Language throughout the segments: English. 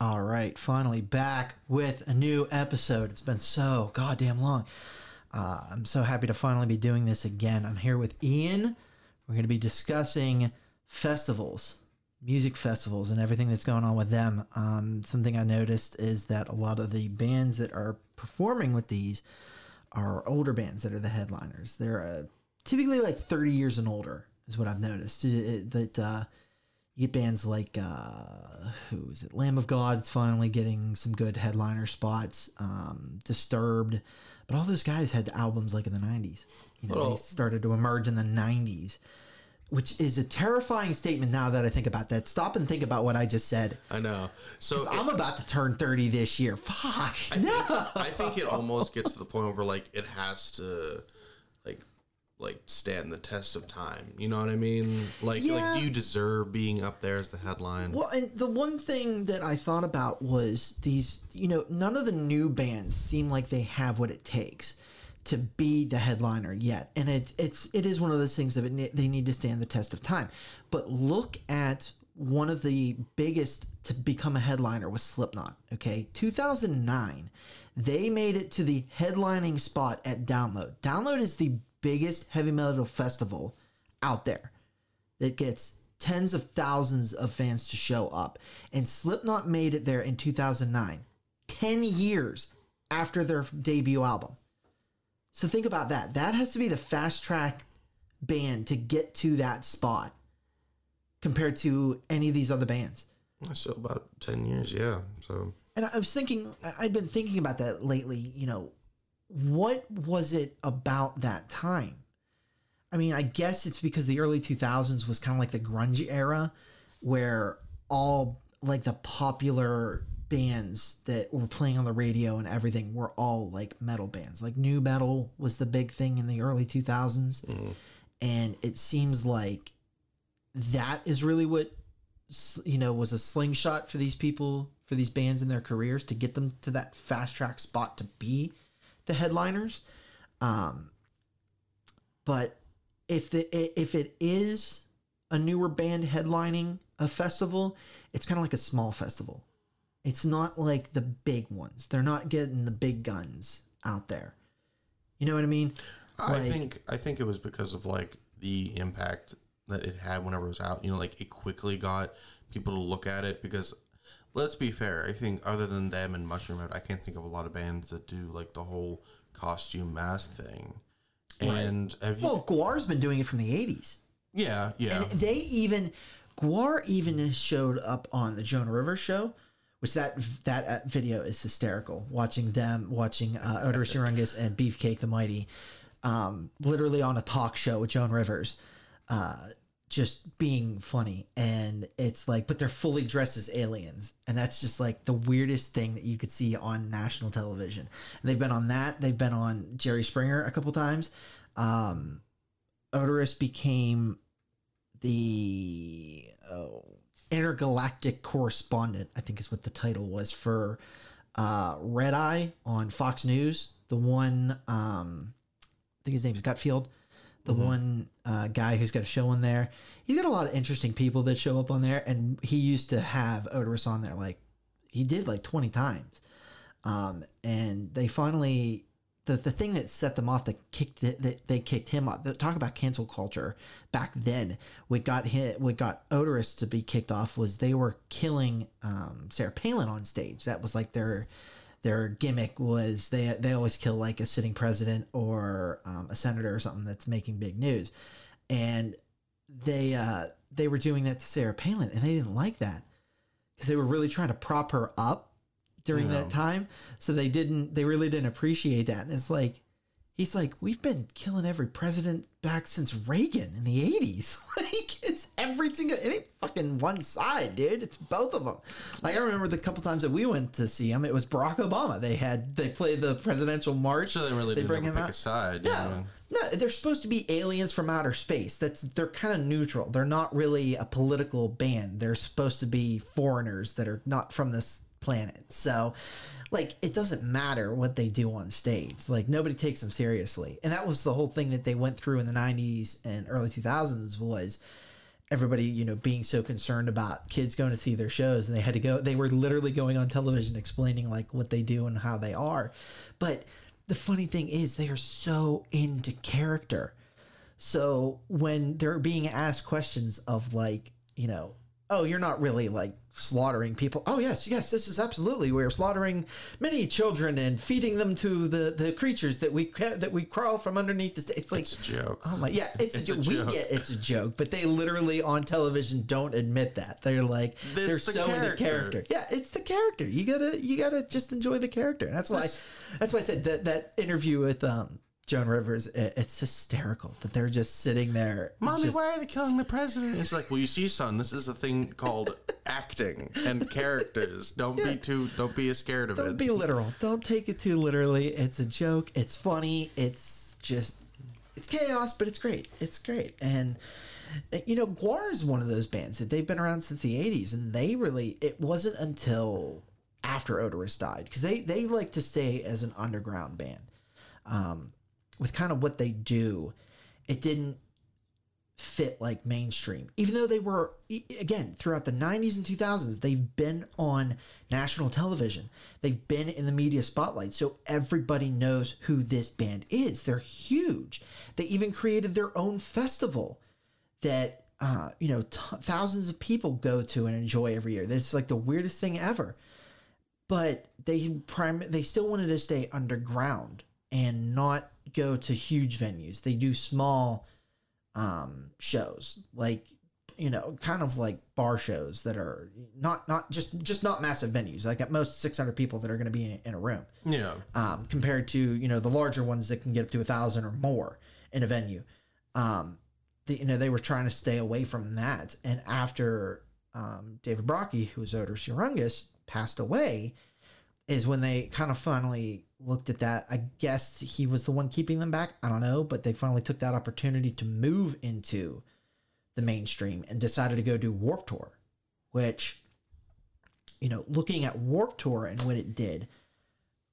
All right, finally back with a new episode. It's been so goddamn long. Uh, I'm so happy to finally be doing this again. I'm here with Ian. We're going to be discussing festivals, music festivals, and everything that's going on with them. Um, something I noticed is that a lot of the bands that are performing with these are older bands that are the headliners. They're uh, typically like 30 years and older, is what I've noticed. It- it- that uh, you get bands like uh, who is it? Lamb of God is finally getting some good headliner spots. Um, Disturbed, but all those guys had albums like in the '90s. You know, Well- they started to emerge in the '90s, which is a terrifying statement. Now that I think about that, stop and think about what I just said. I know. So I'm about to turn 30 this year. Fuck no. I think it almost gets to the point where like it has to like like stand the test of time. You know what I mean? Like Yeah. like do you deserve being up there as the headline? Well, and the one thing that I thought about was these, you know, none of the new bands seem like they have what it takes to be the headliner yet. And it's it's it is one of those things that it, they need to stand the test of time. But look at one of the biggest to become a headliner was Slipknot, okay? 2009. They made it to the headlining spot at Download. Download is the biggest heavy metal festival out there that gets tens of thousands of fans to show up. And Slipknot made it there in 2009, 10 years after their debut album. So think about that. That has to be the fast track band to get to that spot compared to any of these other bands. so about ten years, yeah. So And I was thinking, I'd been thinking about that lately. You know, what was it about that time? I mean, I guess it's because the early 2000s was kind of like the grunge era where all like the popular bands that were playing on the radio and everything were all like metal bands. Like nu metal was the big thing in the early 2000s. Mm-hmm. And it seems like that is really what you know was a slingshot for these people for these bands in their careers to get them to that fast track spot to be the headliners. Um but if the if it is a newer band headlining a festival it's kind of like a small festival. It's not like the big ones. They're not getting the big guns out there. You know what i mean? I Like- think I think it was because of like the impact that it had whenever it was out. You know, like it quickly got people to look at it because let's be fair. I think other than them and Mushroomhead, I can't think of a lot of bands that do like the whole costume mask thing. And have you? well GWAR's been doing it from the 80s yeah, yeah. And they even GWAR even showed up on the Joan Rivers show, which that that uh, video is hysterical. Watching them, watching uh, Oderus Urungus and Beefcake the Mighty, um, literally on a talk show with Joan Rivers, uh, just being funny. And it's like, but they're fully dressed as aliens, and that's just like the weirdest thing that you could see on national television. And they've been on that. They've been on Jerry Springer a couple times. Um, Oderus became the oh, intergalactic correspondent, I think is what the title was for uh, Red Eye on Fox News. The one, um, I think his name is Gutfeld, the one uh, guy who's got a show on there. He's got a lot of interesting people that show up on there, and he used to have Oderus on there like he did like 20 times. Um, and they finally the, the thing that set them off that kicked it, that they kicked him off. The, talk about cancel culture back then. What got hit, what got Oderus to be kicked off was they were killing um, Sarah Palin on stage. That was like their their gimmick was they they always kill like a sitting president or um, a senator or something that's making big news, and they uh, they were doing that to Sarah Palin and they didn't like that because they were really trying to prop her up during that time. So they didn't, they really didn't appreciate that. And it's like, he's like, we've been killing every president back since Reagan in the 80s. every single, it ain't fucking one side, dude. It's both of them. Like, I remember the couple times that we went to see him, it was Barack Obama. They had, they played the presidential march. so they really they bring him pick out. a side. you No, know? no, they're supposed to be aliens from outer space. That's they're kind of neutral. They're not really a political band. They're supposed to be foreigners that are not from this planet. So, like, it doesn't matter what they do on stage. Like, nobody takes them seriously. And that was the whole thing that they went through in the '90s and early 2000s was everybody you know being so concerned about kids going to see their shows and they had to go they were literally going on television explaining like what they do and how they are. But the funny thing is they are so into character. So when they're being asked questions of like you know oh you're not really like slaughtering people oh yes yes this is absolutely we're slaughtering many children and feeding them to the the creatures that we that we crawl from underneath the sta-" it's like It's a joke. Oh my, yeah, it's, It's a a joke. We get it's a joke, but they literally on television don't admit that. They're like they're the so into character. character. Yeah, it's the character. You gotta you gotta just enjoy the character. That's why that's why I said that that interview with um Joan Rivers, i- it's hysterical that they're just sitting there. Mommy, just- why are they killing the president? It's like, well, you see, son, this is a thing called acting and characters. Don't be too, don't be scared of it. Don't be literal. Don't take it too literally. It's a joke. It's funny. It's just it's chaos, but it's great. It's great. And you know, GWAR is one of those bands that they've been around since the '80s, and they really it wasn't until after Oderus died because they they like to stay as an underground band. Um, with kind of what they do, it didn't fit like mainstream. Even though they were again throughout the 90s and 2000s, they've been on national television. They've been in the media spotlight, so everybody knows who this band is. They're huge. They even created their own festival that uh, you know t- thousands of people go to and enjoy every year. That's like the weirdest thing ever. But they prime they still wanted to stay underground and not go to huge venues. They do small um shows like you know kind of like bar shows that are not not just just not massive venues like at most 600 people that are going to be in, in a room yeah, um, compared to you know the larger ones that can get up to a thousand or more in a venue. Um, the, you know they were trying to stay away from that, and after um, David Brockie, who was Otis Urungus, passed away, is when they kind of finally looked at that. I guess he was the one keeping them back. I don't know, but they finally took that opportunity to move into the mainstream and decided to go do Warp Tour, which you know, looking at Warp Tour and what it did,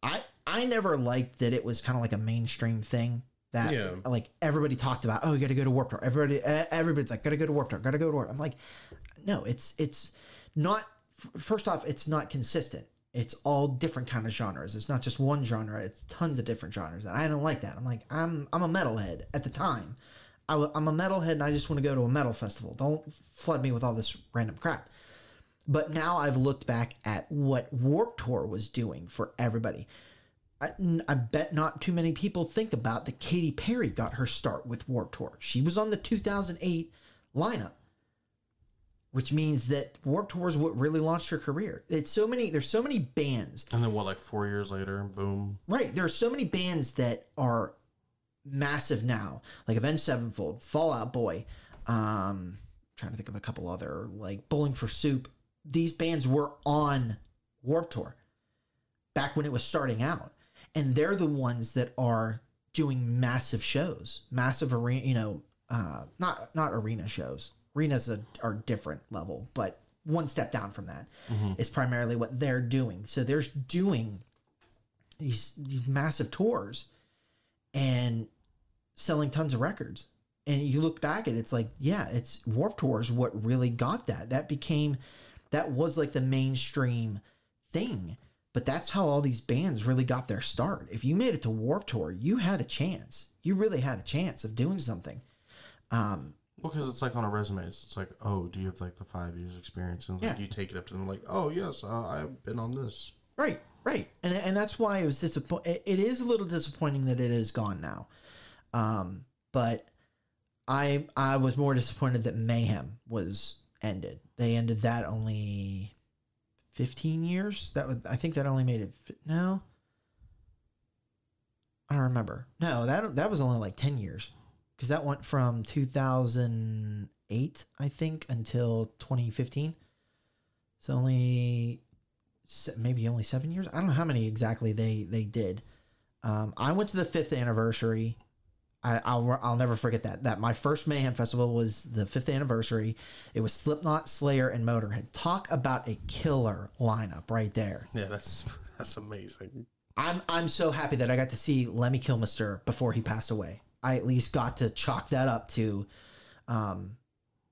I I never liked that it was kind of like a mainstream thing that Yeah. like everybody talked about. Oh, you got to go to Warp Tour. Everybody everybody's like, got to go to Warp Tour. Got to go to Warp. I'm like, no, it's it's not. First off, it's not consistent. It's all different kind of genres. It's not just one genre. It's tons of different genres, and I don't like that. I'm like, I'm I'm a metalhead at the time. I w- I'm a metalhead, and I just want to go to a metal festival. Don't flood me with all this random crap. But now I've looked back at what Warp Tour was doing for everybody. I, I bet not too many people think about that Katy Perry got her start with Warp Tour. She was on the 2008 lineup, which means that Warp Tour is what really launched her career. It's so many, there's so many bands and then what? Like four years later, boom. Right. There are so many bands that are massive now, like Avenged Sevenfold, Fall Out Boy. Um, trying to think of a couple other like Bowling for Soup. These bands were on Warp Tour back when it was starting out, and they're the ones that are doing massive shows, massive arena. You know, uh, not not arena shows. Arenas are, are different level, but one step down from that is primarily what they're doing. So they're doing these these massive tours and selling tons of records. And you look back at it, it's like, yeah, it's Warp Tour is what really got that. That became that was like the mainstream thing. But that's how all these bands really got their start. If you made it to Warp Tour, you had a chance. You really had a chance of doing something. Um, Well, because it's like on a resume. It's, it's like, oh, do you have like the five years experience? And like, Yeah. you take it up to them, like, oh yes, uh, I've been on this. Right, right, and and that's why it was disappointing. It is a little disappointing that it is gone now, um, but I I was more disappointed that Mayhem was ended. They ended that only fifteen years. That was I think that only made it fi- no. I don't remember. No, that that was only like ten years, because that went from two thousand eight, I think, until twenty fifteen. It's only maybe only seven years. I don't know how many exactly they they did. Um, I went to the fifth anniversary. I, I'll I'll never forget that. That my first Mayhem festival was the fifth anniversary. It was Slipknot, Slayer, and Motorhead. Talk about a killer lineup right there. Yeah, that's that's amazing. I'm I'm so happy that I got to see Lemmy Kilmister before he passed away. I at least got to chalk that up to um,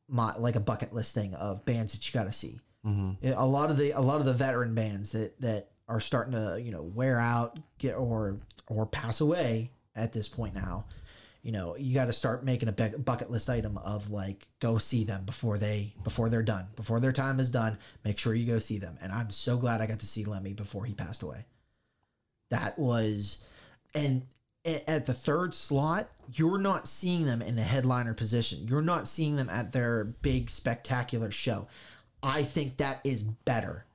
my like a bucket list thing of bands that you got to see. Mm-hmm. A lot of the a lot of the veteran bands that that are starting to you know wear out, get or or pass away at this point now. You know, you got to start making a bu- bucket list item of like go see them before they before they're done, before their time is done. Make sure you go see them. And I'm so glad I got to see Lemmy before he passed away. That was, and at the third slot, you're not seeing them in the headliner position. You're not seeing them at their big spectacular show. I think that is better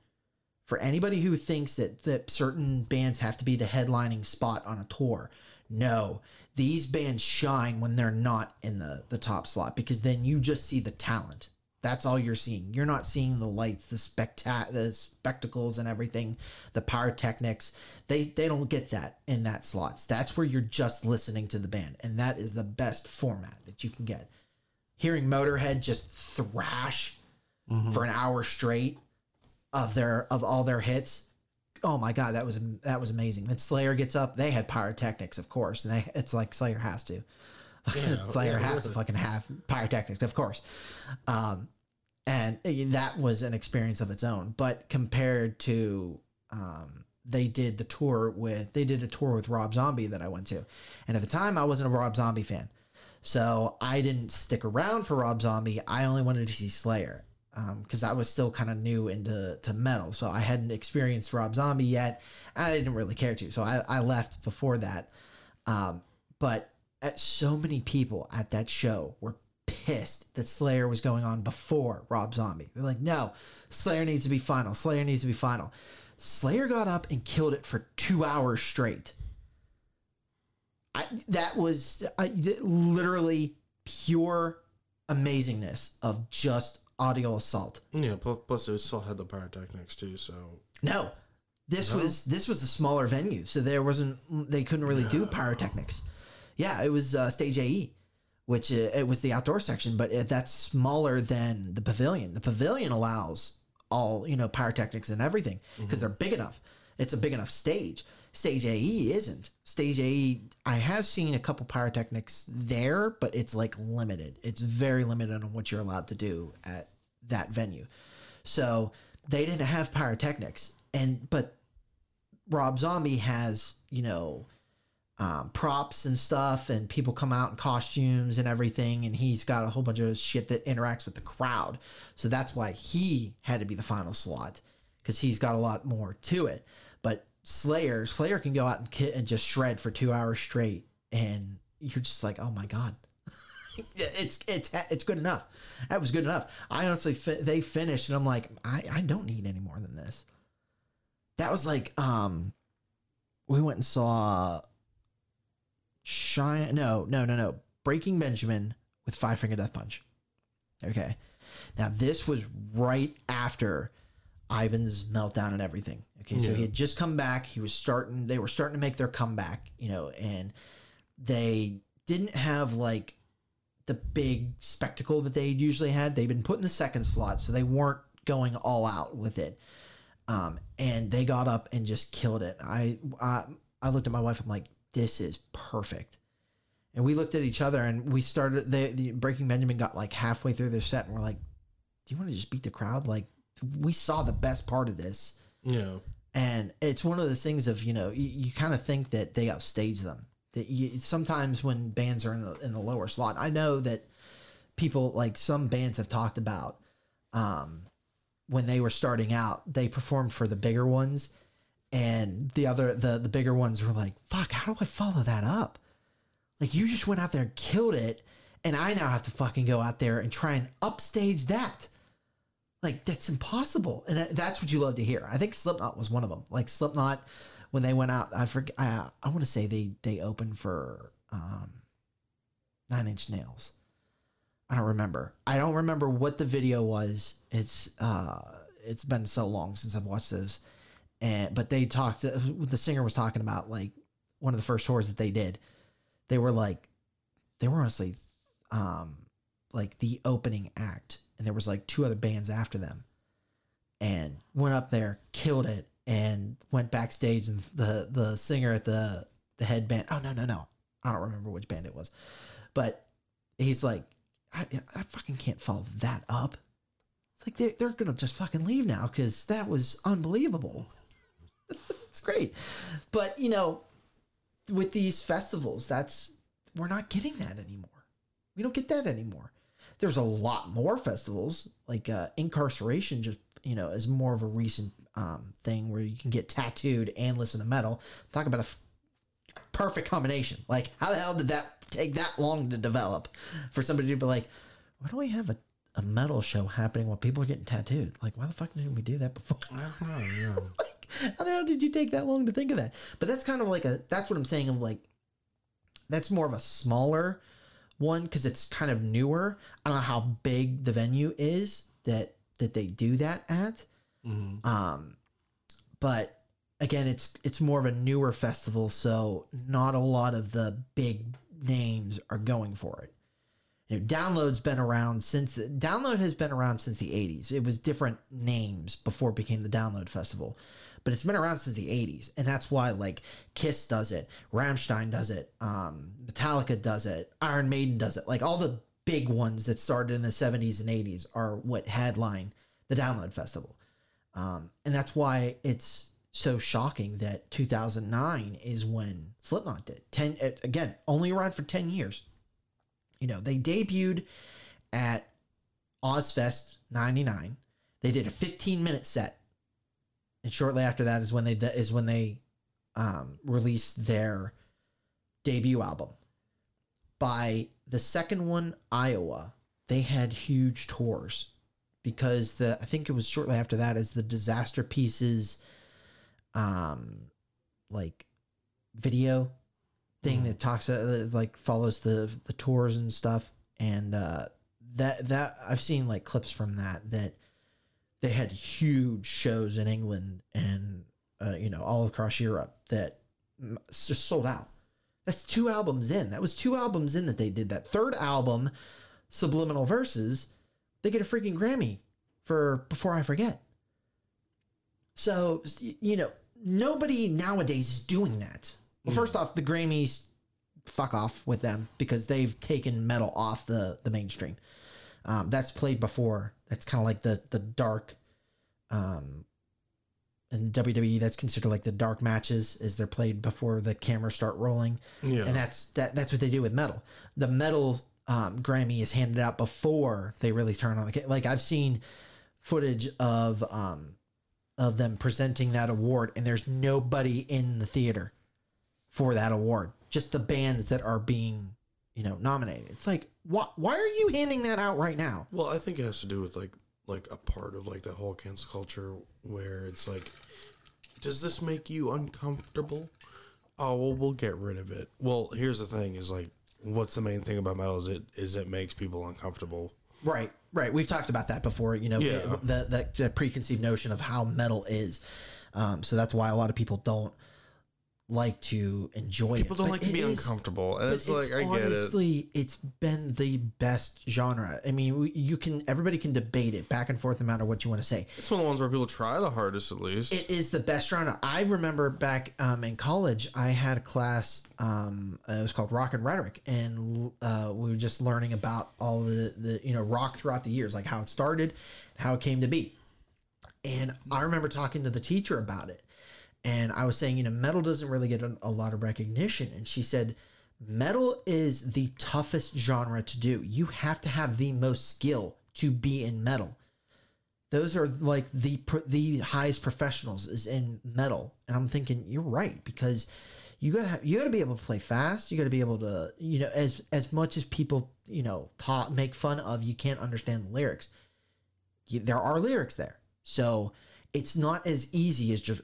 for anybody who thinks that, that certain bands have to be the headlining spot on a tour. No, these bands shine when they're not in the, the top slot because then you just see the talent. That's all you're seeing. You're not seeing the lights, the spectac- the spectacles and everything, the pyrotechnics. They they don't get that in that slots. That's where you're just listening to the band, and that is the best format that you can get. Hearing Motorhead just thrash mm-hmm. for an hour straight of their of all their hits. Oh my god, that was that was amazing. Then Slayer gets up. They had pyrotechnics, of course, and they, it's like Slayer has to. Slayer yeah, has to fucking have pyrotechnics, of course. Um, and that was an experience of its own. But compared to, um, they did the tour with they did a tour with Rob Zombie that I went to, and at the time I wasn't a Rob Zombie fan, so I didn't stick around for Rob Zombie. I only wanted to see Slayer because I was still kind of new into to metal, so I hadn't experienced Rob Zombie yet. And I didn't really care to, so I, I left before that. Um, but at so many people at that show were pissed that Slayer was going on before Rob Zombie. They're like, no, Slayer needs to be final. Slayer needs to be final. Slayer got up and killed it for two hours straight. I, that was I, literally pure amazingness of just audio assault. Yeah, plus it still had the pyrotechnics too, so No, this No? was this was a smaller venue, so there wasn't they couldn't really do pyrotechnics. Yeah, it was uh, stage AE, which uh, it was the outdoor section, but it, that's smaller than the pavilion. The pavilion allows all you know pyrotechnics and everything because they're big enough. It's a big enough stage. Stage AE isn't. Stage AE, I have seen a couple pyrotechnics there, but it's like limited. It's very limited on what you're allowed to do at that venue. So they didn't have pyrotechnics, and but Rob Zombie has you know um, props and stuff, and people come out in costumes and everything, and he's got a whole bunch of shit that interacts with the crowd. So that's why he had to be the final slot because he's got a lot more to it. But Slayer, Slayer can go out and, and just shred for two hours straight, and you're just like, oh my god, it's it's it's good enough. That was good enough. I honestly fi- they finished, and I'm like, I I don't need any more than this. That was like um, we went and saw Shine. No, no, no, no. Breaking Benjamin with Five Finger Death Punch. Okay, now this was right after Ivan's meltdown and everything. Okay, so he had just come back. He was starting. They were starting to make their comeback. You know, and they didn't have like the big spectacle that they usually had. They've been put in the second slot, so they weren't going all out with it. Um, and they got up and just killed it. I, I I looked at my wife. I'm like, this is perfect. And we looked at each other and we started. The, the Breaking Benjamin got like halfway through their set, and we're like, do you want to just beat the crowd? Like, we saw the best part of this. yeah. And it's one of those things of you know you, you kind of think that they upstage them. That you sometimes when bands are in the in the lower slot, I know that people like some bands have talked about um, when they were starting out, they performed for the bigger ones, and the other the the bigger ones were like, "Fuck, how do I follow that up?" Like you just went out there and killed it, and I now have to fucking go out there and try and upstage that. Like that's impossible, and that's what you love to hear. I think Slipknot was one of them. Like Slipknot, when they went out, I forget. I, I want to say they they opened for um, Nine Inch Nails. I don't remember. I don't remember what the video was. It's uh, it's been so long since I've watched those, and but they talked. The singer was talking about like one of the first tours that they did. They were like, they were honestly, um, like the opening act, and there was like two other bands after them, and went up there, killed it, and went backstage, and the the singer at the the head band. Oh no no no, I don't remember which band it was, but he's like, I, I fucking can't follow that up. It's like they're, they're gonna just fucking leave now because that was unbelievable. it's great, but you know, with these festivals, that's we're not getting that anymore. We don't get that anymore. There's a lot more festivals like uh, Inkcarceration. Just you know, is more of a recent um, thing where you can get tattooed and listen to metal. Talk about a f- perfect combination. Like, how the hell did that take that long to develop for somebody to be like, why don't we have a, a metal show happening while people are getting tattooed? Like, why the fuck didn't we do that before? I don't know. Yeah. like, how the hell did you take that long to think of that? But that's kind of like a, that's what I'm saying of like, that's more of a smaller one because it's kind of newer. I don't know how big the venue is that, that they do that at. Mhm. Um, but again, it's it's more of a newer festival, so not a lot of the big names are going for it. You know, Download's been around since the, Download has been around since the '80s. It was different names before it became the Download Festival, but it's been around since the '80s, and that's why like Kiss does it, Rammstein does it, um, Metallica does it, Iron Maiden does it. Like all the big ones that started in the '70s and '80s are what headline the Download Festival. Um, and that's why it's so shocking that 2009 is when Slipknot did. 10 again, only around for 10 years. You know, they debuted at Ozzfest 99. They did a 15 minute set. And shortly after that is when they is when they um, released their debut album. By the second one, Iowa, they had huge tours because the I think it was shortly after that is the Disasterpieces um like video thing that talks uh, like follows the the tours and stuff and uh that that I've seen like clips from that that they had huge shows in England and uh, you know all across Europe that just sold out. That's two albums in. That was two albums in that they did that. Third album, Subliminal Verses, they get a freaking Grammy for Before I Forget. So, you know, nobody nowadays is doing that. Well, first off, the Grammys, fuck off with them because they've taken metal off the, the mainstream. Um, that's played before. That's kind of like the, the dark, um, in WWE, that's considered like the dark matches, is they're played before the cameras start rolling Yeah. and that's that that's what they do with metal. The metal um, Grammy is handed out before they really turn on the like I've seen footage of um of them presenting that award and there's nobody in the theater for that award. Just the bands that are being, you know, nominated. It's like why why are you handing that out right now? Well, I think it has to do with like like a part of like that whole cancel culture where it's like, does this make you uncomfortable? Oh well, we'll get rid of it. Well, here's the thing: is like, what's the main thing about metal? Is it is it makes people uncomfortable? Right, right. We've talked about that before. You know, Yeah. the, the the preconceived notion of how metal is. Um, so that's why a lot of people don't like to enjoy People it. don't like to be is- uncomfortable, and but it's like I get it. honestly, it's been the best genre. I mean, you can everybody can debate it back and forth no matter what you want to say. It's one of the ones where people try the hardest, at least. It is the best genre. I remember back um, in college, I had a class. Um, it was called Rock and Rhetoric, and uh, we were just learning about all the the you know rock throughout the years, like how it started, how it came to be. And I remember talking to the teacher about it, and I was saying, you know, metal doesn't really get a, lot of recognition, and she said. Metal is the toughest genre to do. You have to have the most skill to be in metal. Those are like the the highest professionals is in metal. And i'm thinking you're right because you gotta have, you gotta be able to play fast. You gotta be able to you know as as much as people you know talk make fun of you can't understand the lyrics. You, there are lyrics there. So it's not as easy as just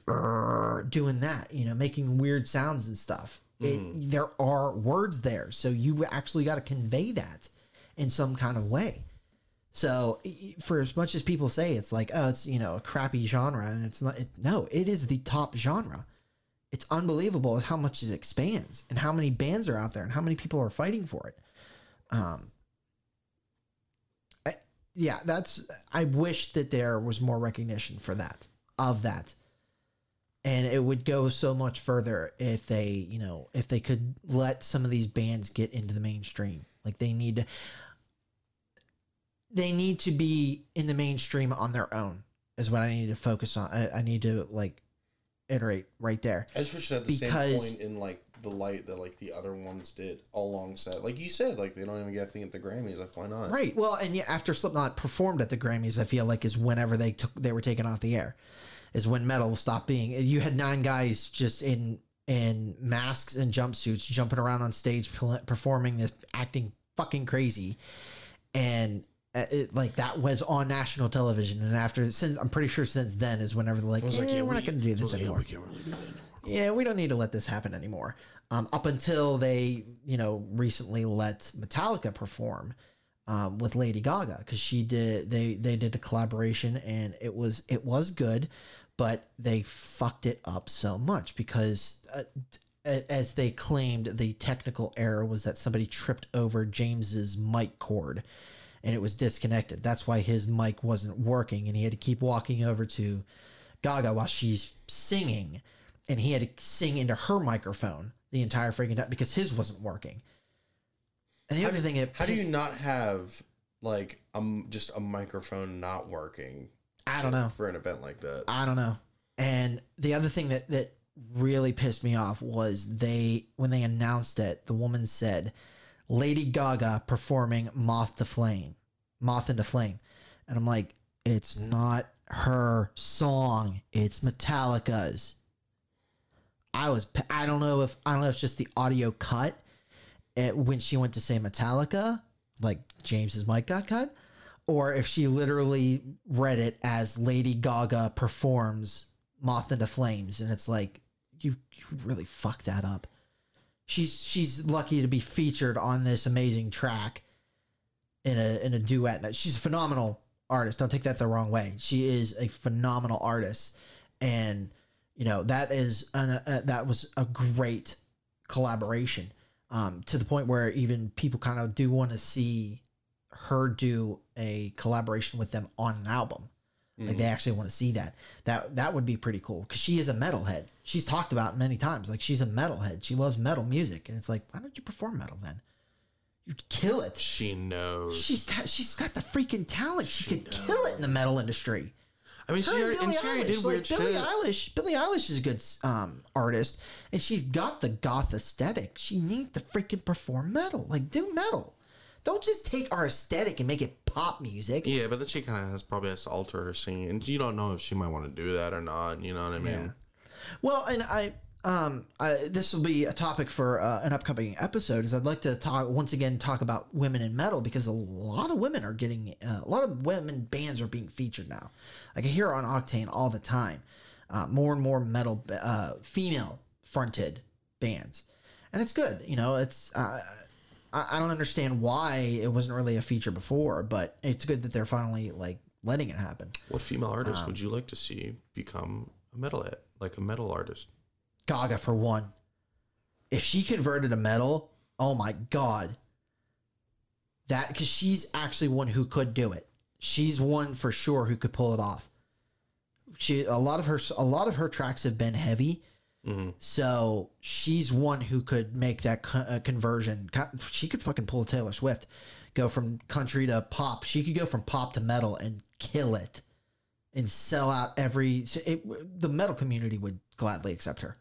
doing that you know making weird sounds and stuff. It, there are words there so you actually got to convey that in some kind of way. So for as much as people say it's like oh it's you know a crappy genre and it's not it, no it is the top genre. It's unbelievable how much it expands and how many bands are out there and how many people are fighting for it. Um yeah that's i wish that there was more recognition for that of that and it would go so much further if they you know if they could let some of these bands get into the mainstream like they need to they need to be in the mainstream on their own. Is what I need to focus on. I, I need to like iterate right there. I just wish it had the Because- same point in like the light that like the other ones did alongside. Like you said, like they don't even get a thing at the Grammys. Like why not? Right. Well, and yeah, after Slipknot performed at the Grammys, I feel like is whenever they took they were taken off the air, is when metal stopped being. You had nine guys just in in masks and jumpsuits jumping around on stage performing this, acting fucking crazy, and it, like that was on national television. And after since I'm pretty sure since then is whenever they're like, like, "Eh, yeah, we're we- not going to do this was like, yeah, anymore. we can't really do that anymore. yeah, we don't need to let this happen anymore. Um, up until they, you know, recently let Metallica perform um, with Lady Gaga because she did they they did a collaboration and it was it was good, but they fucked it up so much because. Uh, as they claimed, the technical error was that somebody tripped over James's mic cord and it was disconnected. That's why his mic wasn't working and he had to keep walking over to Gaga while she's singing and he had to sing into her microphone the entire freaking time because his wasn't working. And the How other do- thing, it How do you not have like um just a microphone not working? I don't know. for an event like that. I don't know. And the other thing that that really pissed me off was they when they announced it, the woman said, "Lady Gaga performing Moth to Flame, Moth into Flame," and I'm like, it's not her song, it's Metallica's. I was, I don't know if I don't know if it's just the audio cut at, when she went to say Metallica, like James's mic got cut, or if she literally read it as Lady Gaga performs Moth into Flames, and it's like you you really fucked that up. She's she's lucky to be featured on this amazing track in a in a duet. She's a phenomenal artist. Don't take that the wrong way. She is a phenomenal artist, and you know that is an, uh, that was a great collaboration. Um, to the point where even people kind of do want to see her do a collaboration with them on an album. Like they actually want to see that. That that would be pretty cool because she is a metalhead. She's talked about many times. Like she's a metalhead. She loves metal music, and it's like, why don't you perform metal then? You'd kill it. She knows. She's got she's got the freaking talent. She, could kill it in the metal industry. I mean, she Her already, and and she already did like weird Billie shit. Eilish. Billie Eilish is a good um, artist, and she's got the goth aesthetic. She needs to freaking perform metal. Like do metal. Don't just take our aesthetic and make it pop music. Yeah, but then she kind of has probably has to alter her singing, and you don't know if she might want to do that or not. You know what I mean? Yeah. Well, and I, um, I, this will be a topic for uh, an upcoming episode. Is I'd like to talk once again talk about women in metal because a lot of women are getting uh, a lot of women bands are being featured now. Like I hear on Octane all the time, uh, more and more metal uh, female fronted bands, and it's good. You know, it's. Uh, I I don't understand why it wasn't really a feature before, but it's good that they're finally like letting it happen. What female artist Um, would you like to see become a metalhead, like a metal artist? Gaga for one. If she converted a metal, oh my god. That because she's actually one who could do it. She's one for sure who could pull it off. She a lot of her a lot of her tracks have been heavy, so she's one who could make that co- uh, conversion. Co- She could fucking pull a Taylor Swift, go from country to pop. She could go from pop to metal and kill it, and sell out every. It, the metal community would gladly accept her.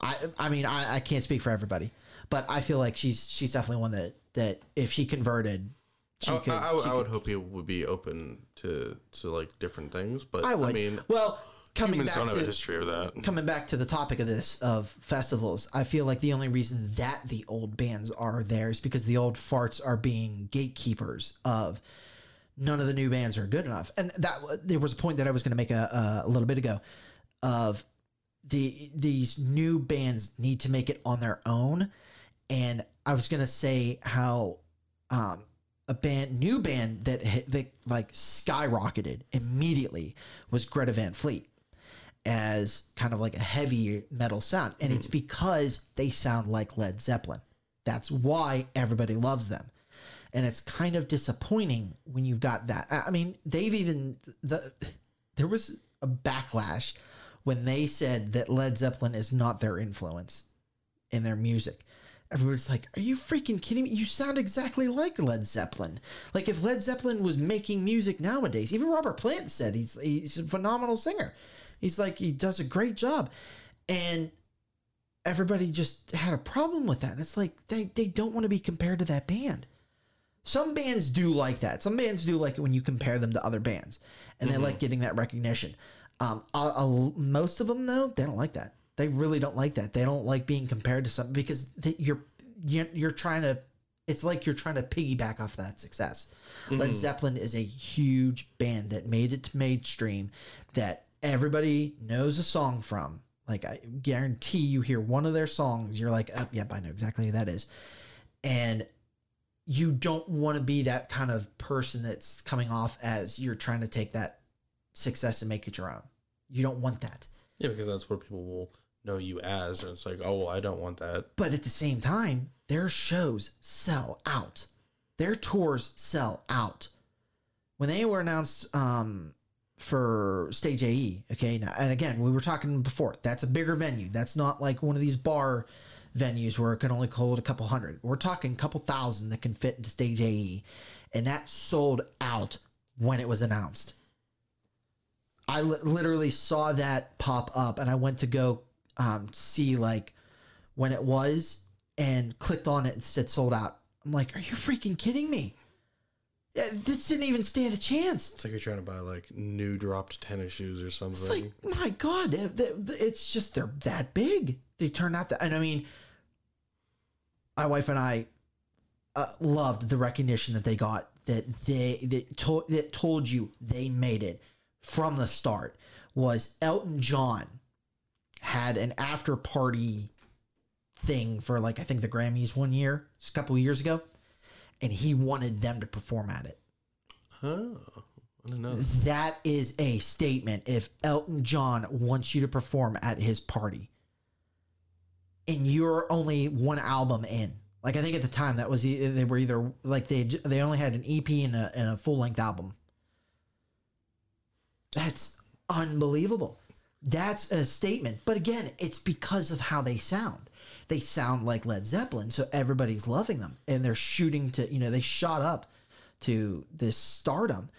I I mean I, I can't speak for everybody, but I feel like she's she's definitely one that that if she converted, she I, could. I, I would- I would could- hope he would be open to to like different things, but I I, would. mean, well, coming humans back don't have a to history of that. coming back to the topic of this of festivals, I feel like the only reason that the old bands are there is because the old farts are being gatekeepers of none of the new bands are good enough. And that there was a point that I was going to make a, a little bit ago of the these new bands need to make it on their own. And I was going to say how um, a band, new band that hit, that like skyrocketed immediately was Greta Van Fleet as kind of like a heavy metal sound, and it's because they sound like Led Zeppelin. That's why everybody loves them, and it's kind of disappointing when you've got that. I mean, they've even the there was a backlash when they said that Led Zeppelin is not their influence in their music. Everybody's like, "Are you freaking kidding me? You sound exactly like Led Zeppelin." Like if Led Zeppelin was making music nowadays, even Robert Plant said he's he's a phenomenal singer. He's like he does a great job, and everybody just had a problem with that. And it's like they they don't want to be compared to that band. Some bands do like that. Some bands do like it when you compare them to other bands, and they like getting that recognition. Um, most of them though, they don't like that. They really don't like that. They don't like being compared to something because they, you're, you're you're trying to. It's like you're trying to piggyback off that success. Led Zeppelin is a huge band that made it to mainstream, that everybody knows a song from. Like I guarantee you hear one of their songs, you're like, oh, yep, I know exactly who that is. And you don't want to be that kind of person that's coming off as you're trying to take that success and make it your own. You don't want that. Yeah, because that's what people will know you as. And it's like, oh, well, I don't want that. But at the same time, their shows sell out. Their tours sell out. When they were announced um, for Stage AE, okay, now, and again, we were talking before, that's a bigger venue. That's not like one of these bar venues where it can only hold a couple hundred. We're talking a couple thousand that can fit into Stage AE. And that sold out when it was announced. I li- literally saw that pop up and I went to go um, see like when it was and clicked on it and said sold out. I'm like, are you freaking kidding me? Yeah, this didn't even stand a chance. It's like you're trying to buy like new dropped tennis shoes or something. It's like, my God, they- they- it's just they're that big. They turn out that, and I mean, my wife and I uh, loved the recognition that they got. That they that told that told you they made it from the start. Was Elton John had an after party thing for like I think the Grammys one year, a couple years ago, and he wanted them to perform at it oh, I don't know. that is a statement if Elton John wants you to perform at his party and you're only one album in. Like I think at the time that was they were either like they they only had an EP and a, and a full length album. That's unbelievable. That's a statement. But again, it's because of how they sound. They sound like Led Zeppelin, so everybody's loving them and they're shooting to, you know, they shot up to this stardom.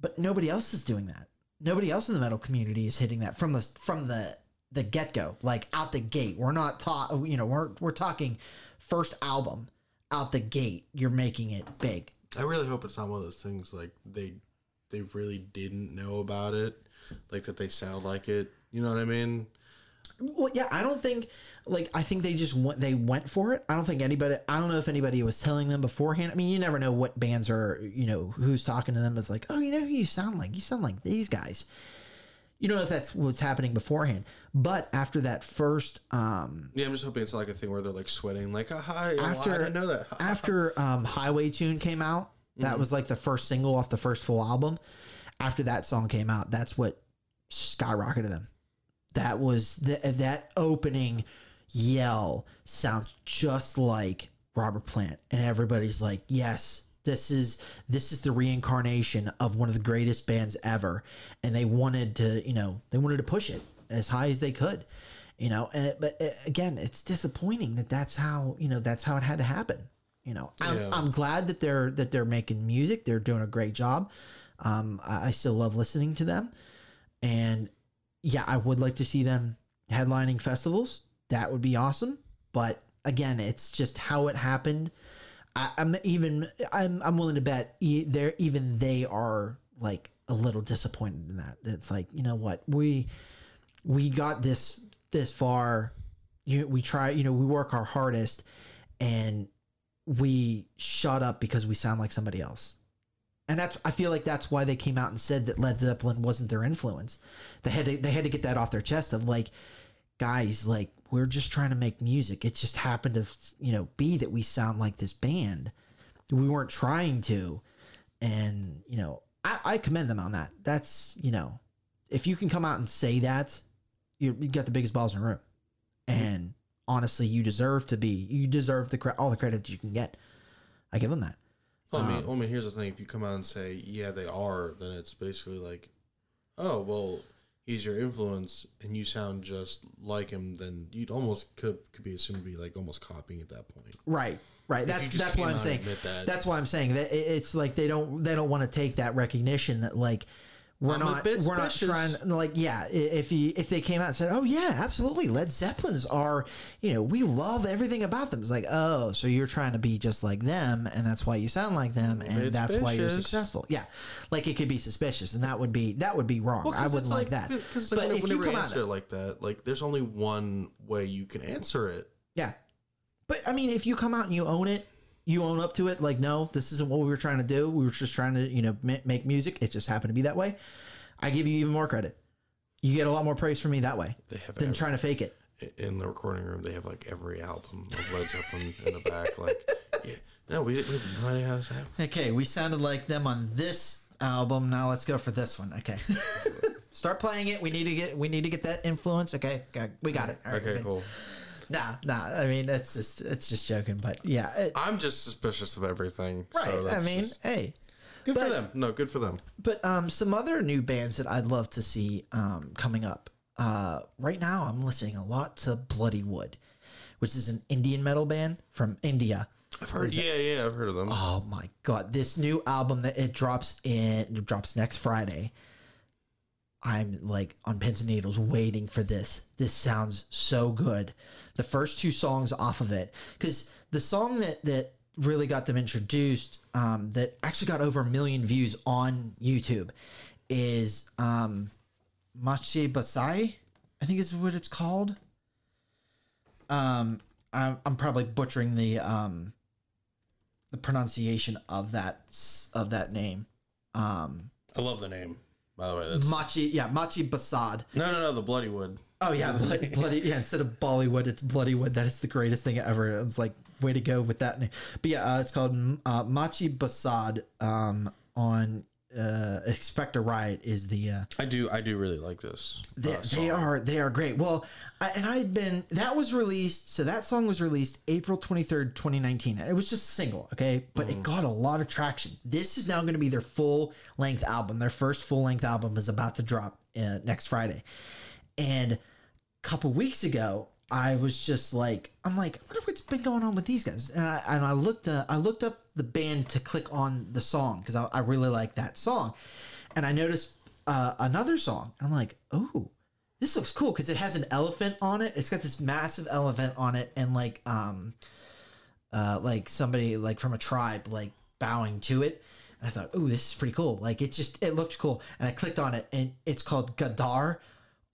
But nobody else is doing that. Nobody else in the metal community is hitting that from the from the the get go, like out the gate. We're not taught, you know, we're we're talking first album out the gate. You're making it big. I really hope it's not one of those things like they they really didn't know about it, like that they sound like it. You know what I mean? Well, yeah, I don't think like I think they just went they went for it. I don't think anybody. I don't know if anybody was telling them beforehand. I mean, you never know what bands are. You know, who's talking to them is like, oh, you know who you sound like. You sound like these guys. You don't know if that's what's happening beforehand. But after that first, um, Yeah, I'm just hoping it's not like a thing where they're like sweating, like, ah, hi, well, I after didn't know that. after um, Highway Tune came out, that was like the first single off the first full album. After that song came out, that's what skyrocketed them. That was the, that opening yell sounds just like Robert Plant, and everybody's like, "Yes, this is this is the reincarnation of one of the greatest bands ever." And they wanted to, you know, they wanted to push it as high as they could, you know. And it, but uh, again, it's disappointing that that's how you know that's how it had to happen. You know, I'm, Yeah. I'm glad that they're that they're making music. They're doing a great job. Um, I, I still love listening to them, and yeah, I would like to see them headlining festivals. That would be awesome. But again, it's just how it happened. I, I'm even I'm I'm willing to bet they're even they are like a little disappointed in that. It's like you know what we we got this this far. You we try you know we work our hardest, and we shut up because we sound like somebody else. And that's I feel like that's why they came out and said that Led Zeppelin wasn't their influence. They had to they had to get that off their chest of like, guys, like we're just trying to make music. It just happened to you know be that we sound like this band. We weren't trying to, and you know I, I commend them on that. That's you know, if you can come out and say that, you you got the biggest balls in the room, and honestly, you deserve to be. You deserve the all the credit you can get. I give them that. Well, I mean, um, well, I mean, here's the thing: if you come out and say, "Yeah, they are," then it's basically like, "Oh, well, he's your influence and you sound just like him, then you'd almost could could be assumed to be like almost copying at that point. Right, right. That's just that's why I'm saying. that. That's why I'm saying that it's like they don't they don't want to take that recognition that like we're I'm a not bit we're not trying like yeah if he if they came out and said oh yeah absolutely Led Zeppelins are you know we love everything about them. It's like oh so you're trying to be just like them and that's why you sound like them and bit that's why you're successful. Yeah like it could be suspicious and that would be that would be wrong. Well, I wouldn't like, that. Because but like, if you come out answer it like that, like there's only one way you can answer it. Yeah. But I mean, if you come out and you own it, you own up to it, like, no, this isn't what we were trying to do. We were just trying to, you know, ma- make music. It just happened to be that way. I give you even more credit. You get a lot more praise from me that way They have than every- trying to fake it. in the recording room. They have like every album of Led Zeppelin in the back. Like, yeah, no, we didn't. We have no how this happened. Okay, we sounded like them on this album. Now let's go for this one. Okay. Start playing it. We need to get we need to get that influence. Okay, got- we got it. All right, Okay, good. cool. Nah, nah. I mean, it's just it's just joking, but yeah, it, I'm just suspicious of everything. right. So I mean, just- hey, good but- for them. No, good for them. But um, some other new bands that I'd love to see um, coming up. Uh, right now, I'm listening a lot to Bloodywood, which is an Indian metal band from India. I've heard. Yeah, yeah, I've heard of them. Oh my god, this new album that it drops in it drops next Friday. I'm like on pins and needles waiting for this. This sounds so good. The first two songs off of it, because the song that that really got them introduced, um, that actually got over a million views on YouTube, is um, Machi Basai. I think is what it's called. Um, I'm, I'm probably butchering the um the pronunciation of that of that name. Um, I love the name. By the way, that's Machi, yeah, Machi Bhasad. no, no, no. The Bloodywood. Oh yeah, bloody, bloody yeah. Instead of Bollywood, it's bloody wood. That is the greatest thing ever. I was like, way to go with that name. But yeah, uh, it's called uh, Machi Bhasad. Um, on uh, Expect a Riot is the uh, I do. I do really like this. they, uh, they are they are great. Well, I, and I had been that was released. So that song was released April twenty third, twenty nineteen. And it was just a single, okay, but it got a lot of traction. This is now going to be their full length album. Their first full length album is about to drop uh, next Friday, and a couple weeks ago. I was just like, I'm like, I wonder what's been going on with these guys, and I and I looked, uh, I looked up the band to click on the song because I, I really like that song, and I noticed uh, another song, and I'm like, oh, this looks cool because it has an elephant on it. It's got this massive elephant on it, and like um, uh, like somebody like from a tribe like bowing to it. And I thought, oh, this is pretty cool. Like it just it looked cool, and I clicked on it, and it's called Gaddaar.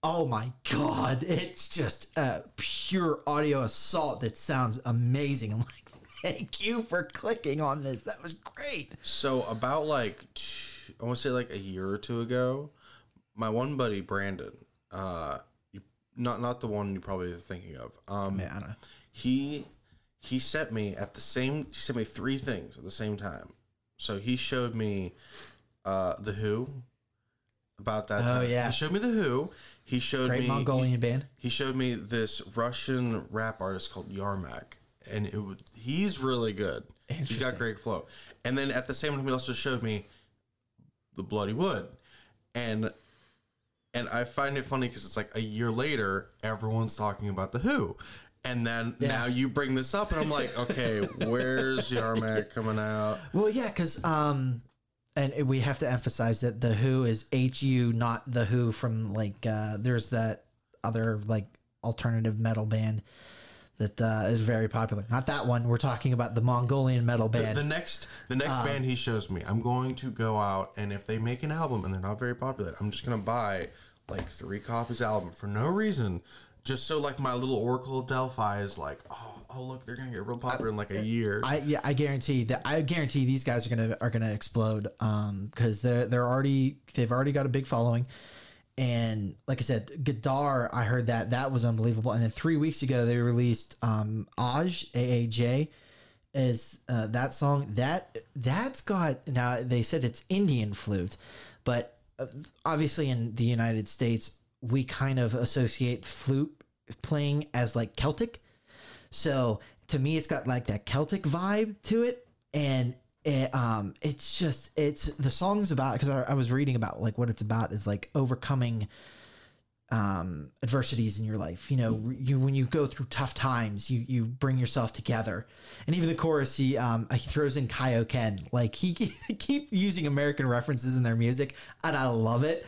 Oh my god, it's just a pure audio assault that sounds amazing. I'm like, thank you for clicking on this. That was great. So about like I want to say like a year or two ago, my one buddy Brandon, uh, you, not not the one you probably are thinking of. Um, Yeah, I don't know. he he sent me at the same he sent me three things at the same time. So he showed me uh, the HU about that. Oh, time. yeah. he showed me the HU. He showed Great me Mongolian band. he showed me this Russian rap artist called Yarmak, and it was, he's really good. He's got great flow. And then at the same time, he also showed me the Bloodywood, and and I find it funny because it's like a year later, everyone's talking about the HU, and then Yeah. now you bring this up, and I'm like, okay, where's Yarmak coming out? Well, yeah, because um, and we have to emphasize that the HU is H U, not the Who from like uh, there's that other like alternative metal band that uh, is very popular. Not that one. We're talking about the Mongolian metal band. The next, the next band he shows me, I'm going to go out, and if they make an album and they're not very popular, I'm just gonna buy like three copies of the album for no reason, just so like my little Oracle of Delphi is like, oh, oh look, they're gonna get real popular in like a year. I yeah, I guarantee that I guarantee these guys are gonna are gonna explode um because they're they're already they've already got a big following. And like I said, Gaddaar, I heard that that was unbelievable. And then three weeks ago, they released um, Aj AAJ is uh, that song that that's got now they said it's Indian flute, but uh, obviously in the United States we kind of associate flute playing as like Celtic. So to me, it's got like that Celtic vibe to it, and it, um, it's just it's the song's about because I, I was reading about like what it's about is like overcoming um, adversities in your life. You know, you when you go through tough times, you you bring yourself together. And even the chorus, he um, he throws in Kaioken. Like he keep using American references in their music, and I love it.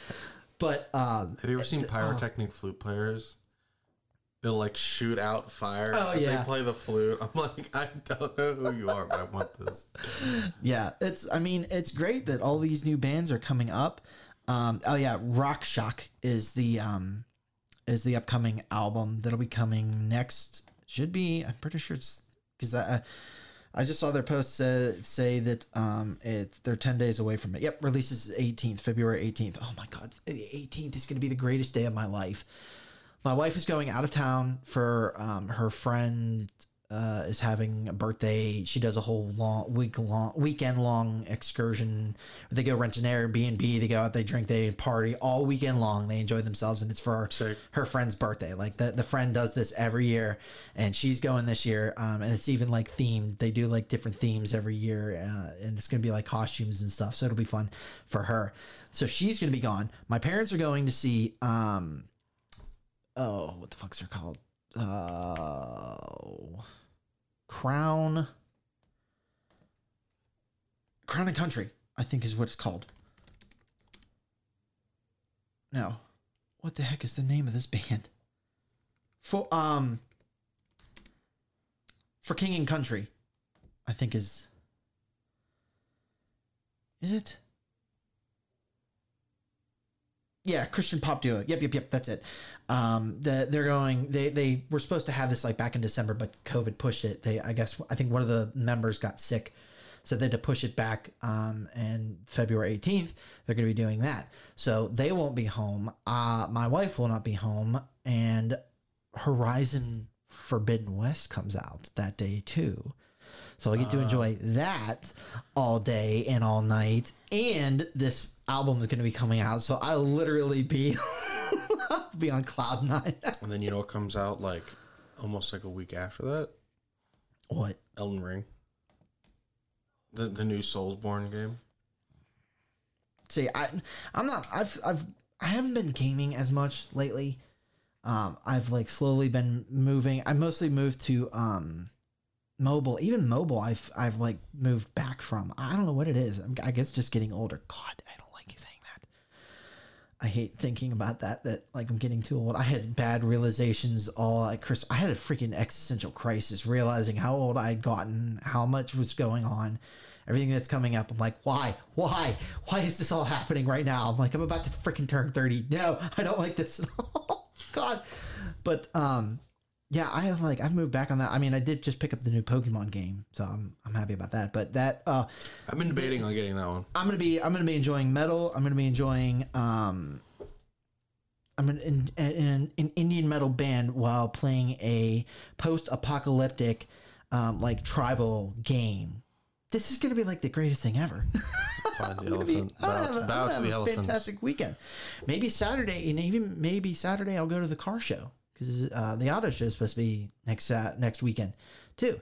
But um, Have you ever seen pyrotechnic flute players? They'll like shoot out fire. Oh, yeah. They play the flute. I'm like, I don't know who you are, but I want this. yeah, it's I mean it's great that all these new bands are coming up. Um, oh yeah, Rakshak is the um, is the upcoming album that'll be coming next. Should be I'm pretty sure it's because I I just saw their post say, say that um it's they're ten days away from it. Yep, releases 18th February 18th. Oh my god, the 18th is going to be the greatest day of my life. My wife is going out of town for um, her friend uh, is having a birthday. She does a whole long week long weekend long excursion. They go rent an Airbnb. They go out. They drink. They party all weekend long. They enjoy themselves, and it's for Sick. her friend's birthday. Like the the friend does this every year, and she's going this year. Um, and it's even like themed. They do like different themes every year, uh, and it's gonna be like costumes and stuff. So it'll be fun for her. So she's gonna be gone. My parents are going to see um, oh, what the fuck's they're called? Oh, Crown. Crown and Country, I think is what it's called. No. What the heck is the name of this band? For um For King and Country, I think is Is it? Yeah, Christian pop duo. Yep, yep, yep. That's it. Um, the, they're going. They they were supposed to have this like back in December, but COVID pushed it. They, I guess, I think one of the members got sick, so they had to push it back. Um, and February eighteenth, they're going to be doing that. So they won't be home. Uh, my wife will not be home, and Horizon Forbidden West comes out that day too. So I get to enjoy that all day and all night. And this album is going to be coming out, so I'll literally be be on cloud nine. And then you know what comes out like almost like a week after that? what? Elden Ring. The the new Soulsborne game. See, I I'm not. I've I've I haven't been gaming as much lately. Um, I've like slowly been moving. I mostly moved to um mobile. Even mobile, I've I've like moved back from. I don't know what it is. I guess just getting older. God, I don't like saying that. I hate thinking about that. That like I'm getting too old. I had bad realizations all like Chris. I had a freaking existential crisis realizing how old I'd gotten, how much was going on, everything that's coming up. I'm like, why, why, why is this all happening right now? I'm like, I'm about to freaking turn thirty. No, I don't like this at all. God, but um, yeah, I have like I've moved back on that. I mean, I did just pick up the new Pokemon game, so I'm I'm happy about that. But that uh, I've been debating on getting that one. I'm gonna be I'm gonna be enjoying metal. I'm gonna be enjoying um. I'm in, in, in an Indian metal band while playing a post-apocalyptic, um, like tribal game. This is gonna be like the greatest thing ever. Find the I'm gonna be- elephant. Bow, to the elephants. Fantastic weekend. Maybe Saturday, and even maybe Saturday, I'll go to the car show because uh, the auto show is supposed to be next uh, next weekend too.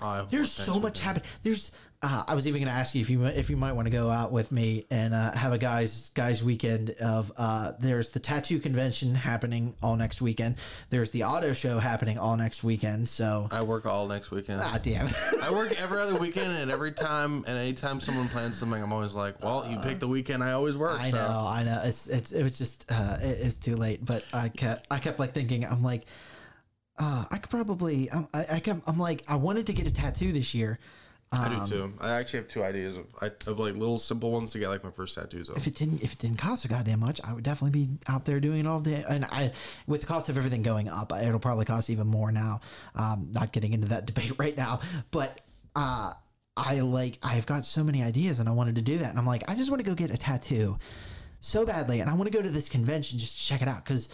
Oh, There's so much happening. There's. Uh, I was even going to ask you if you if you might want to go out with me and uh, have a guys guys weekend of. Uh, there's the tattoo convention happening all next weekend. There's the auto show happening all next weekend. So I work all next weekend. ah damn. I work every other weekend, and every time, and anytime someone plans something, I'm always like, "Well, you pick the weekend I always work." I so. know, I know. It's it's it was just uh, it, it's too late. But I kept I kept like thinking. I'm like, uh, I could probably. I, I I kept. I'm like, I wanted to get a tattoo this year. I Um, do too. I actually have two ideas of, of like little simple ones to get like my first tattoos of. If it didn't if it didn't cost a goddamn much, I would definitely be out there doing it all day. And I, with the cost of everything going up, it'll probably cost even more now. Um, not getting into that debate right now, but uh, I like I've got so many ideas, and I wanted to do that, and I'm like, I just want to go get a tattoo so badly, and I want to go to this convention just to check it out because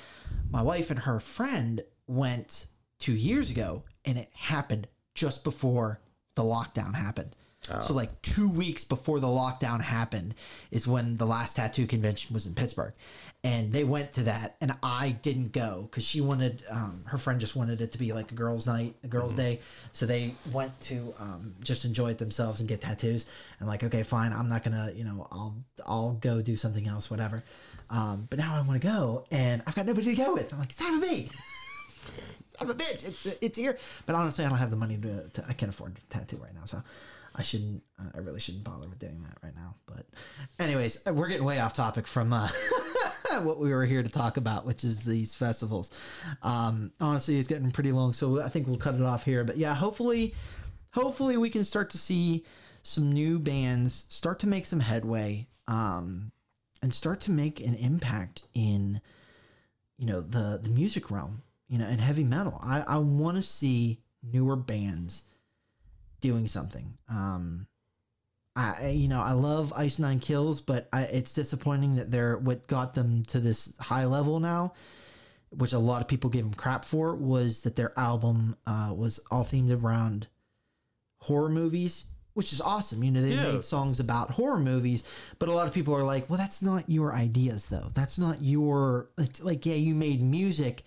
my wife and her friend went two years ago, and it happened just before the lockdown happened. So like two weeks before the lockdown happened is when the last tattoo convention was in Pittsburgh, and they went to that, and I didn't go because she wanted um, her friend just wanted it to be like a girls' night, a girls' day, so they went to um, just enjoy it themselves and get tattoos. I'm like, okay, fine, I'm not gonna, you know, I'll I'll go do something else, whatever. Um, but now I want to go, and I've got nobody to go with. I'm like, son of a me, of a bitch, it's it's here. But honestly, I don't have the money to. to I can't afford a tattoo right now, so I shouldn't. Uh, I really shouldn't bother with doing that right now. But, anyways, we're getting way off topic from. Uh, what we were here to talk about, which is these festivals. Um, honestly, it's getting pretty long, so I think we'll cut it off here. But yeah, hopefully, hopefully we can start to see some new bands start to make some headway um, and start to make an impact in you know the the music realm you know and heavy metal i i want to see newer bands doing something um I you know I love Ice Nine Kills, but I, it's disappointing that they're what got them to this high level now, which a lot of people gave them crap for, was that their album uh, was all themed around horror movies, which is awesome. You know they Yeah. made songs about horror movies, but a lot of people are like, well, that's not your ideas though. That's not your it's like yeah, you made music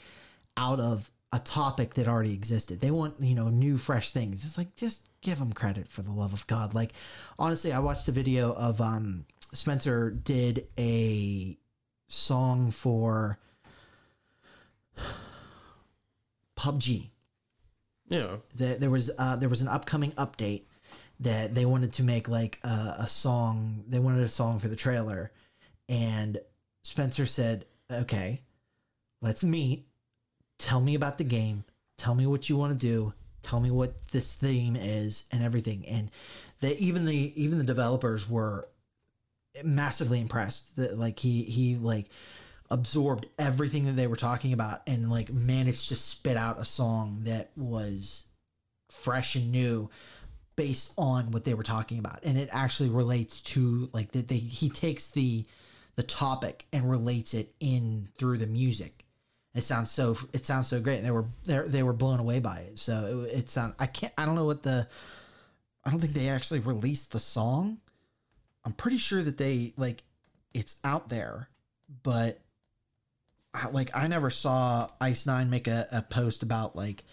out of a topic that already existed. They want, you know, new, fresh things. It's like, just give them credit for the love of God. Like, honestly, I watched a video of um, Spencer did a song for PUBG. Yeah. There, there was uh, there was an upcoming update that they wanted to make like a, a song. They wanted a song for the trailer, and Spencer said, "Okay, let's meet. Tell me about the game. Tell me what you want to do. Tell me what this theme is and everything." And that even the even the developers were massively impressed that like he he like absorbed everything that they were talking about and like managed to spit out a song that was fresh and new based on what they were talking about and it actually relates to like that they he takes the the topic and relates it in through the music it sounds so it sounds so great. And they were they they were blown away by it. So it, it sound i can't i don't know what the i don't think they actually released the song. I'm pretty sure that they like it's out there but I- like I never saw Ice Nine make a, a post about like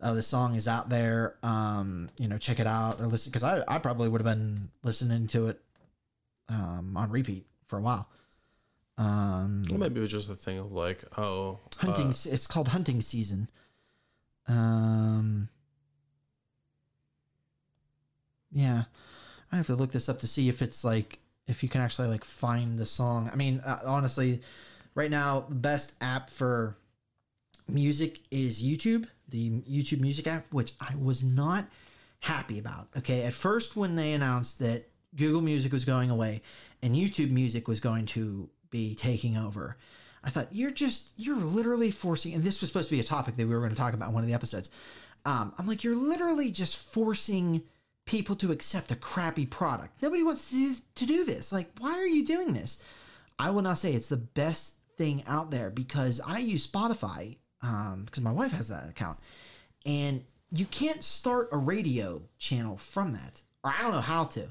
oh the song is out there. Um you know check it out or listen because I, I probably would have been listening to it um on repeat for a while um Well, maybe it was just a thing of like, oh, hunting uh, it's called hunting season. Um yeah. I have to look this up to see if it's like if you can actually like find the song. I mean uh, honestly right now the best app for music is youtube the youtube music app which i was not happy about okay? At first when they announced that google music was going away and youtube music was going to be taking over. I thought you're just you're literally forcing and this was supposed to be a topic that we were going to talk about in one of the episodes. Um, i'm like you're literally just forcing people to accept a crappy product. Nobody wants to do, to do this. Like why are you doing this? I will not say it's the best thing out there because I use Spotify um, because my wife has that account, and you can't start a radio channel from that, or I don't know how to,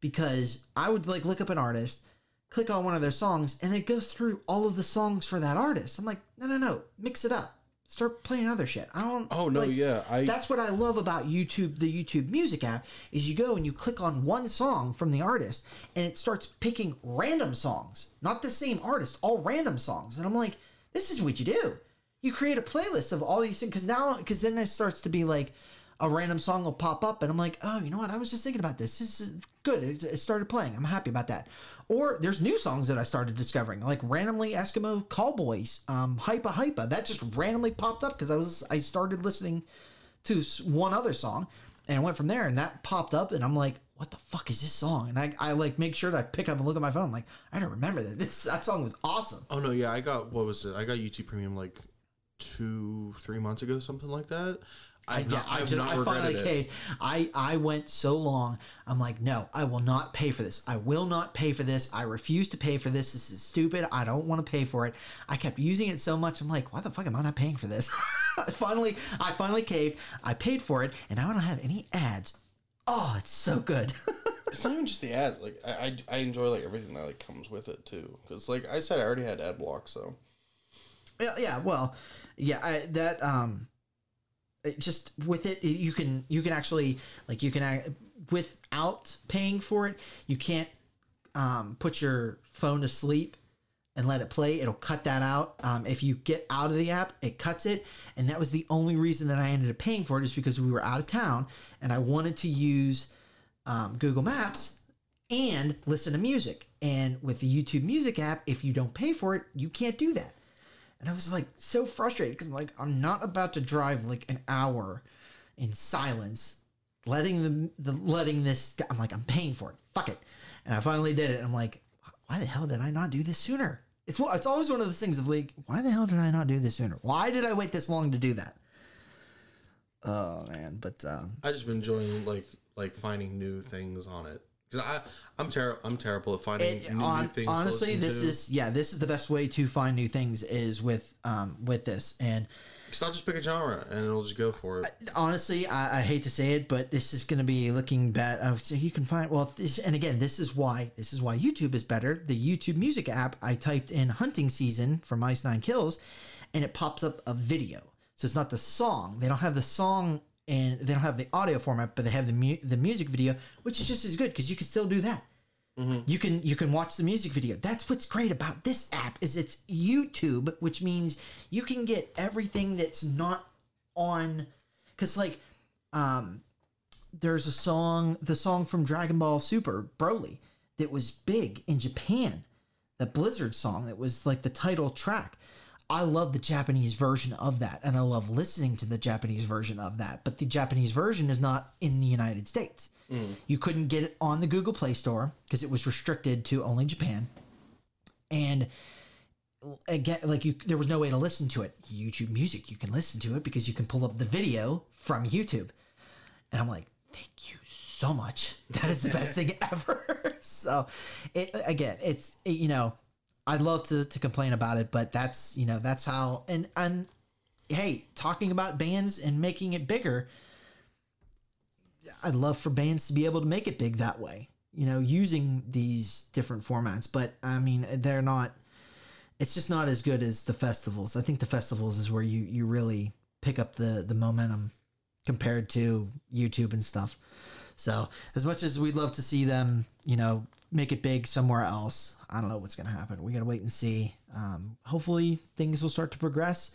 because I would like look up an artist, click on one of their songs, and it goes through all of the songs for that artist. I'm like, no, no, no, mix it up, start playing other shit. I don't. Oh no, like, yeah, I that's what I love about YouTube, the YouTube Music app, is you go and you click on one song from the artist, and it starts picking random songs, not the same artist, all random songs. And I'm like, this is what you do. You create a playlist of all these things because now, because then it starts to be like a random song will pop up, and I'm like, oh, you know what? I was just thinking about this. This is good. It, started playing. I'm happy about that. Or there's new songs that I started discovering, like randomly Eskimo Callboys, um, Hypa Hypa. That just randomly popped up because I was I started listening to one other song, and I went from there, and that popped up, and I'm like, what the fuck is this song? And I, I like make sure that I pick up and look at my phone, like I don't remember that. This that song was awesome. Oh no, yeah, I got what was it? I got YouTube Premium like two, three months ago, something like that. I've yeah, not, I, just, not I finally it. caved. I I went so long. I'm like, no, I will not pay for this. I will not pay for this. I refuse to pay for this. This is stupid. I don't want to pay for it. I kept using it so much. I'm like, why the fuck am I not paying for this? finally, I finally caved. I paid for it, and I don't have any ads. Oh, it's so good. it's not even just the ads. Like I, I, I enjoy like everything that like comes with it too. Because like I said, I already had ad block, so Yeah, yeah. Well, yeah. I, that um, just with it, you can you can actually like you can without paying for it, you can't um put your phone to sleep and let it play, it'll cut that out. Um, if you get out of the app, it cuts it. And that was the only reason that I ended up paying for it is because we were out of town and I wanted to use um, Google Maps and listen to music. And with the YouTube Music app, if you don't pay for it, you can't do that. And I was like so frustrated because I'm like, I'm not about to drive like an hour in silence, letting the, the letting this. I'm like, I'm paying for it. Fuck it. And I finally did it. And I'm like, why the hell did I not do this sooner? It's it's always one of those things of like, why the hell did I not do this sooner? Why did I wait this long to do that? Oh man, but um, I just been enjoying like like finding new things on it because I I'm terrible I'm terrible at finding it, new, new things. honestly, this to. is yeah, this is the best way to find new things is with um with this and. Because I'll just pick a genre and it'll just go for it. honestly, I, I hate to say it, but this is going to be looking bad. Uh, so you can find well, this, and again, this is why this is why YouTube is better. The YouTube Music app, I typed in hunting season for Ice Nine Kills, and it pops up a video. So it's not the song. They don't have the song and they don't have the audio format, but they have the mu- the music video, which is just as good because you can still do that. You can you can watch the music video. That's what's great about this app is it's YouTube, which means you can get everything that's not on because like um there's a song the song from dragon ball super broly that was big in japan the blizzard song that was like the title track i love the japanese version of that and i love listening to the japanese version of that but the japanese version is not in the united states. You couldn't get it on the google play store because it was restricted to only japan. And again like you there was no way to listen to it. Youtube music you can listen to it because you can pull up the video from youtube. And i'm like thank you so much. That is the best thing ever. So it again it's it, you know i'd love to, to complain about it but that's you know that's how and and hey talking about bands and making it bigger i'd love for bands to be able to make it big that way you know using these different formats but i mean they're not it's just not as good as the festivals. I think the festivals is where you you really pick up the the momentum compared to YouTube and stuff. So as much as we'd love to see them, you know, make it big somewhere else, I don't know what's gonna happen. We gotta wait and see. Um, hopefully things will start to progress.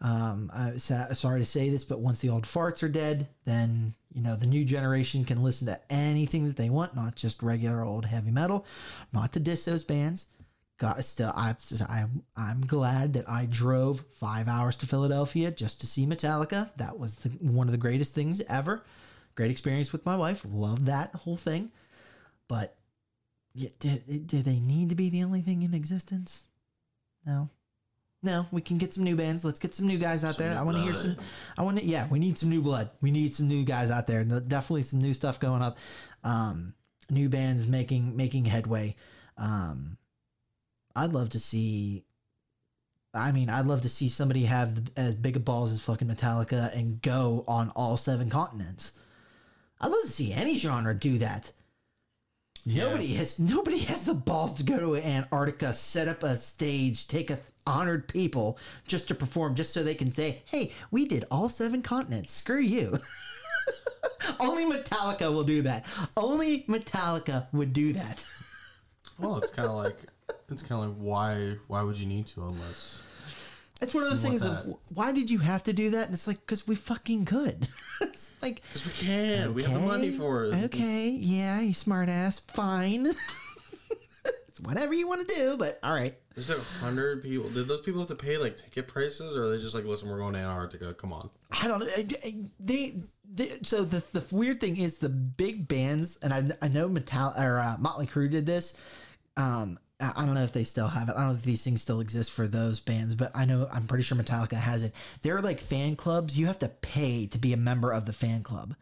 Um, I'm sorry to say this, but once the old farts are dead, then you know the new generation can listen to anything that they want, not just regular old heavy metal. Not to diss those bands, got still I, I'm I'm glad that I drove five hours to Philadelphia just to see Metallica. That was the, one of the greatest things ever. Great experience with my wife. Loved that whole thing. But yeah, did, did they need to be the only thing in existence? No. No, we can get some new bands. Let's get some new guys out Some there. I want to hear some. I want to. Yeah, we need some new blood. We need some new guys out there. Definitely some new stuff going up. Um, new bands making making headway. Um, I'd love to see. I mean, I'd love to see somebody have the, as big a balls as fucking Metallica and go on all seven continents. I'd love to see any genre do that. Nobody has nobody has the balls to go to Antarctica, set up a stage, take a honored people just to perform, just so they can say, "Hey, we did all seven continents. Screw you." Only Metallica will do that. Only Metallica would do that. Well, it's kind of like it's kind of like why why would you need to unless It's one of those things of why did you have to do that? And it's like because we fucking could. it's like because we can we have the money for it. Okay, yeah, you smart ass. Fine. it's whatever you want to do, but all right. There's like a hundred people. Did those people have to pay like ticket prices, or are they just like, listen, we're going to Antarctica? Come on. I don't know. I- I- They, they so the the weird thing is the big bands, and I I know Metal or uh, Motley Crue did this. Um, I don't know if they still have it. I don't know if these things still exist for those bands, but I know I'm pretty sure Metallica has it. They're like fan clubs. You have to pay to be a member of the fan club.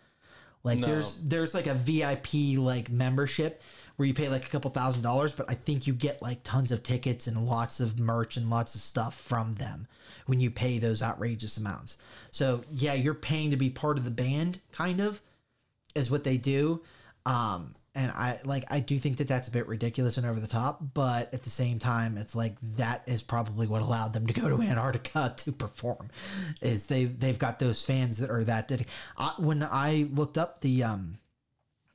Like No. there's there's like a VIP like membership where you pay like a couple thousand dollars, but I think you get like tons of tickets and lots of merch and lots of stuff from them when you pay those outrageous amounts. So yeah, you're paying to be part of the band, kind of, is what they do. Um, and I like I do think that that's a bit ridiculous and over the top, but at the same time, it's like that is probably what allowed them to go to Antarctica to perform. Is they they've got those fans that are that. I, when I looked up the um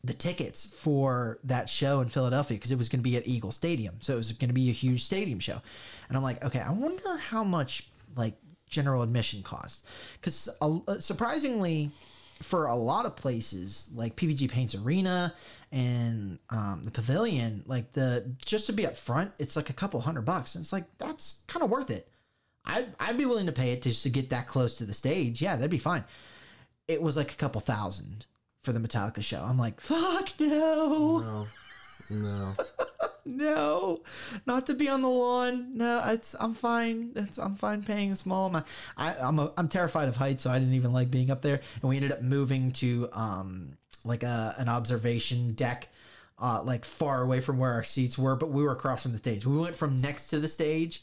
the tickets for that show in Philadelphia because it was going to be at Eagle Stadium, so it was going to be a huge stadium show. And I'm like, okay, I wonder how much like general admission cost because uh, surprisingly for a lot of places like PPG Paints Arena and um, the Pavilion, like the just to be up front, it's like a couple hundred bucks, and it's like that's kind of worth it. I'd I'd be willing to pay it just to get that close to the stage. Yeah, that'd be fine. It was like a couple thousand for the Metallica show. I'm like, fuck no, No, no. no, not to be on the lawn. No, it's I'm fine. It's I'm fine paying a small amount. I, I'm a, I'm terrified of heights, so I didn't even like being up there. And we ended up moving to um like a an observation deck. Uh, like far away from where our seats were, but we were across from the stage. We went from next to the stage,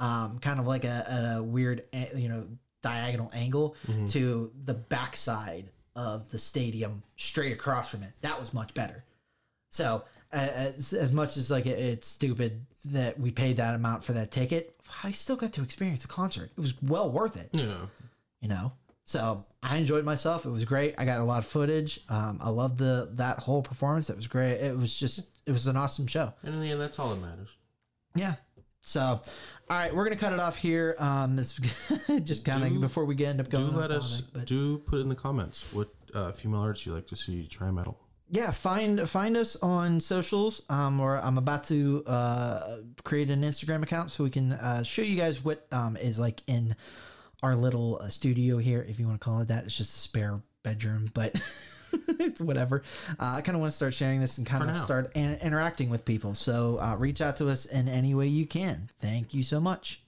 um, kind of like a, a weird, you know, diagonal angle to the backside of the stadium, straight across from it. That was much better. So, as, as much as like it, it's stupid that we paid that amount for that ticket, I still got to experience the concert. It was well worth it, Yeah. you know. So I enjoyed myself. It was great. I got a lot of footage. Um, I loved the that whole performance. That was great. It was just it was an awesome show. And in the end, that's all that matters. Yeah. So, all right, we're gonna cut it off here. Um, it's just kind of before we get end up going. Do let us, do put in the comments what uh, female artists you like to see try metal. Yeah, find find us on socials. Um, or I'm about to uh create an Instagram account so we can uh, show you guys what um is like in our little uh, studio here, if you want to call it that. It's just a spare bedroom, but. it's whatever. Uh, I kind of want to start sharing this and kind of start an- interacting with people. So uh, reach out to us in any way you can. Thank you so much.